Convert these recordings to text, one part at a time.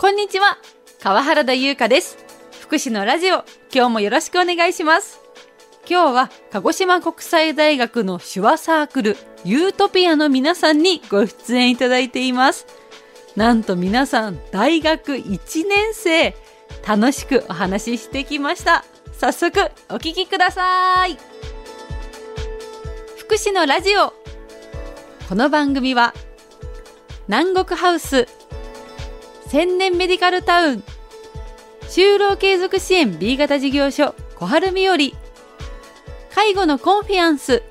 こんにちは川原田優香です。福祉のラジオ今日もよろしくお願いします。今日は鹿児島国際大学の手話サークルユートピアの皆さんにご出演いただいています。なんと皆さん大学1年生楽しくお話ししてきました。早速お聞きください。福祉のラジオ。この番組は南国ハウス千年メディカルタウン。就労継続支援 B 型事業所小春日和。介護のコンフィアンス。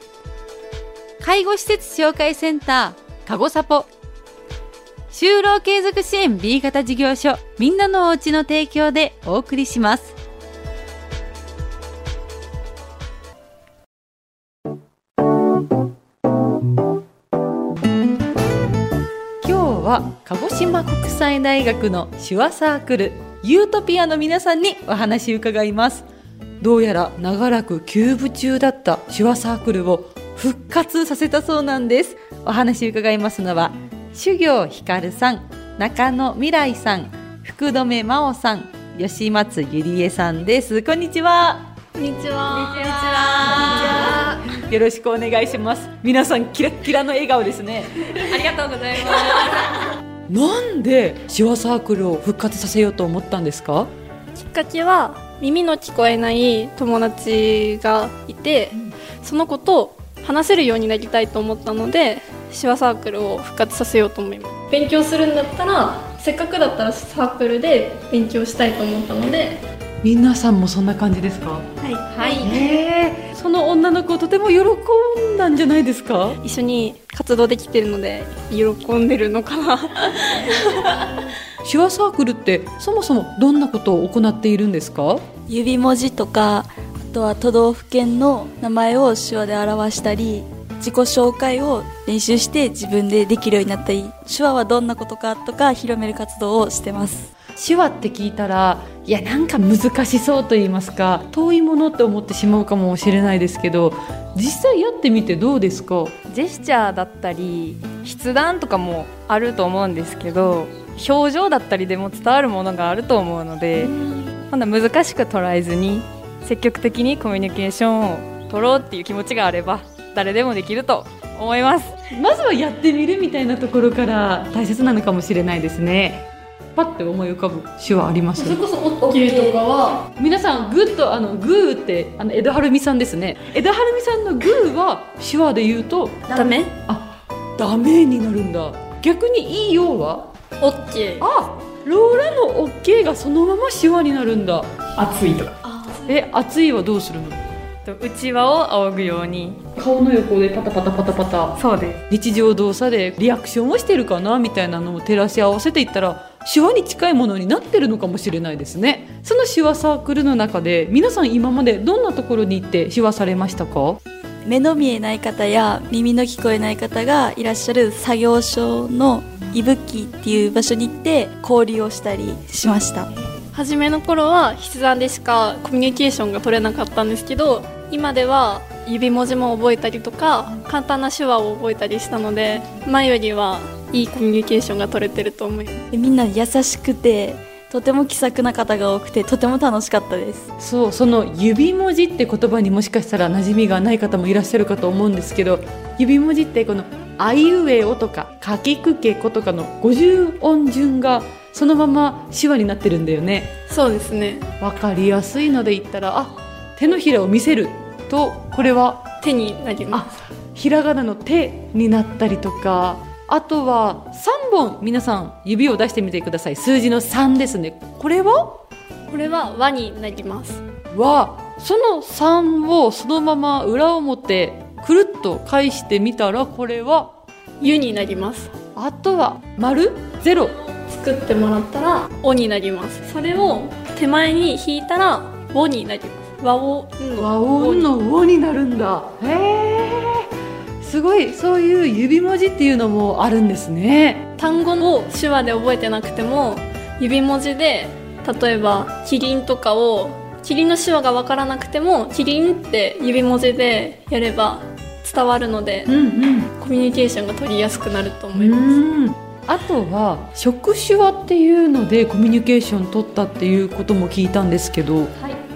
介護施設紹介センターかごさぽ就労継続支援 B 型事業所みんなのおうちの提供でお送りします。は鹿児島国際大学の手話サークルユートピアの皆さんにお話伺います。どうやら長らく休部中だった手話サークルを復活させたそうなんです。お話伺いますのは修行ひかるさん中野未来さん福留真央さん吉松ゆりえさんです。こんにちは。こんにちは。よろしくお願いします。皆さんキラッキラの笑顔ですね。ありがとうございまなんで手話サークルを復活させようと思ったんですか？す。きっかけは耳の聞こえない友達がいて、その子と話せるようになりたいと思ったので、手話サークルを復活させようと思います。勉強するんだったら、せっかくだったらサークルで勉強したいと思ったので、皆さんもそんな感じですか？はい、はい、ええその女の子とても喜んだんじゃないですか？一緒に活動できてるので喜んでるのかな。手話サークルってそもそもどんなことを行っているんですか？指文字とかあとは都道府県の名前を手話で表したり自己紹介を練習して自分でできるようになったり手話はどんなことかとか広める活動をしてます。手話って聞いたらいやなんか難しそうと言いますか遠いものって思ってしまうかもしれないですけど実際やってみてどうですか？ジェスチャーだったり筆談とかもあると思うんですけど表情だったりでも伝わるものがあると思うのでまだ難しく捉えずに積極的にコミュニケーションを取ろうっていう気持ちがあれば誰でもできると思います。まずはやってみるみたいなところから大切なのかもしれないですねパッて思い浮かぶ手話あります？こそ OK とかは、皆さんグッとあのグーってあの江戸晴美さんですね。江戸晴美さんのグーは手話で言うとダメ？あダメになるんだ。逆にいいようは ?OK。あローラの OK がそのまま手話になるんだ。暑いとか。え熱いはどうするの？内輪を仰ぐように。顔の横でパタパタパタパタ。そうです。日常動作でリアクションをしてるかな？みたいなのを照らし合わせていったら手話に近いものになってるのかもしれないですね。その手話サークルの中で皆さん今までどんなところに行って手話されましたか？目の見えない方や耳の聞こえない方がいらっしゃる作業所のいぶきっていう場所に行って交流をしたりしました。初めの頃は筆談でしかコミュニケーションが取れなかったんですけど今では指文字も覚えたりとか簡単な手話を覚えたりしたので前よりはいいコミュニケーションが取れてると思います。でみんな優しくてとても気さくな方が多くてとても楽しかったです。そうその指文字って言葉にもしかしたら馴染みがない方もいらっしゃるかと思うんですけど指文字ってこの「あいうえお」とか「かきくけこ」とかの50音順がそのまま手話になってるんだよね。そうですね。わかりやすいので言ったらあ手のひらを見せるとこれは手になりまあひらがなの手になったりとかあとは3本皆さん指を出してみてください。数字の3ですね。これは？すこれは輪になります。はその3をそのまま裏表くるっと返してみたらこれは？湯になります。あとは丸？ゼロ。作ってもらったら「お」になります。それを手前に引いたら「お」になります。和音の和音の「お」になるんだ。へえすごいそういう指文字っていうのもあるんですね。単語を手話で覚えてなくても指文字で例えばキリンとかをキリンの手話が分からなくてもキリンって指文字でやれば伝わるのでうんうん。コミュニケーションが取りやすくなると思ういます。ん。あとは職種話っていうのでコミュニケーション取ったっていうことも聞いたんですけど。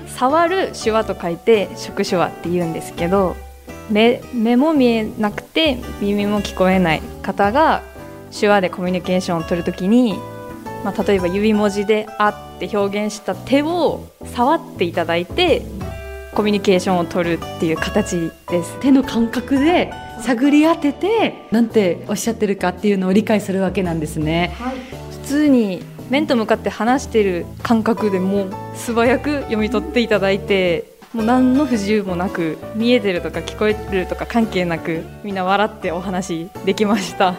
触る手話と書いて触手話って言うんですけど目目も見えなくて耳も聞こえない方が手話でコミュニケーションを取るときに、まあ、例えば指文字で「あ」って表現した手を触っていただいてコミュニケーションを取るっていう形です手の感覚で探り当ててなんておっしゃってるかっていうのを理解するわけなんですね。普通に面と向かって話してる感覚でも素早く読み取っていただいてもう何の不自由もなく見えてるとか聞こえるとか関係なくみんな笑ってお話できました。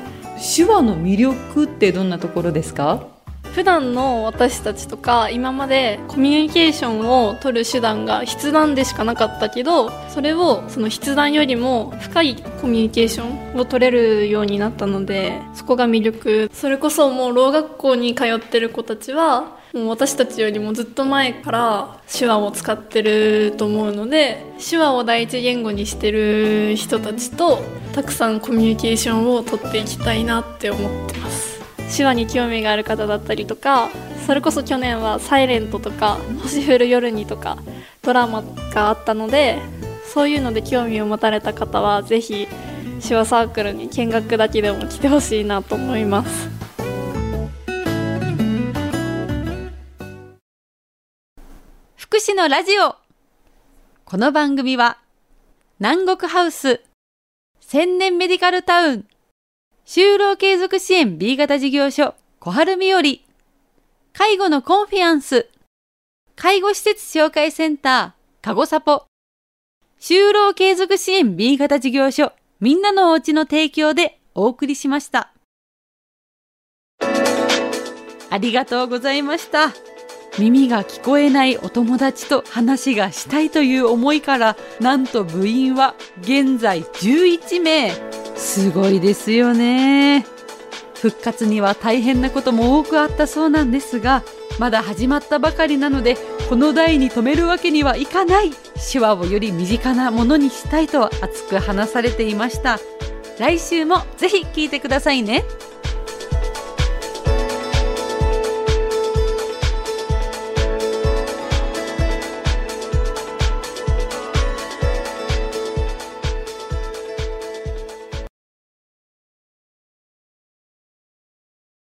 手話の魅力ってどんなところですか？普段の私たちとか今までコミュニケーションを取る手段が筆談でしかなかったけどそれをその筆談よりも深いコミュニケーションを取れるようになったのでそこが魅力。それこそもうろう学校に通ってる子たちはもう私たちよりもずっと前から手話を使ってると思うので手話を第一言語にしてる人たちとたくさんコミュニケーションを取っていきたいなって思ってます。手話に興味がある方だったりとかそれこそ去年は「サイレントとか「星降る夜に」とかドラマがあったのでそういうので興味を持たれた方はぜひ手話サークルに見学だけでも来てほしいなと思います。福祉のラジオ。この番組は南国ハウス千年メディカルタウン就労継続支援 B 型事業所小春日和介護のコンフィアンス介護施設紹介センターかごさぽ就労継続支援 B 型事業所みんなのおうちの提供でお送りしました。ありがとうございました。耳が聞こえないお友達と話がしたいという思いからなんと部員は現在11名。すごいですよね。復活には大変なことも多くあったそうなんですがまだ始まったばかりなのでこの台に止めるわけにはいかない。手話をより身近なものにしたいと熱く話されていました。来週もぜひ聞いてくださいね。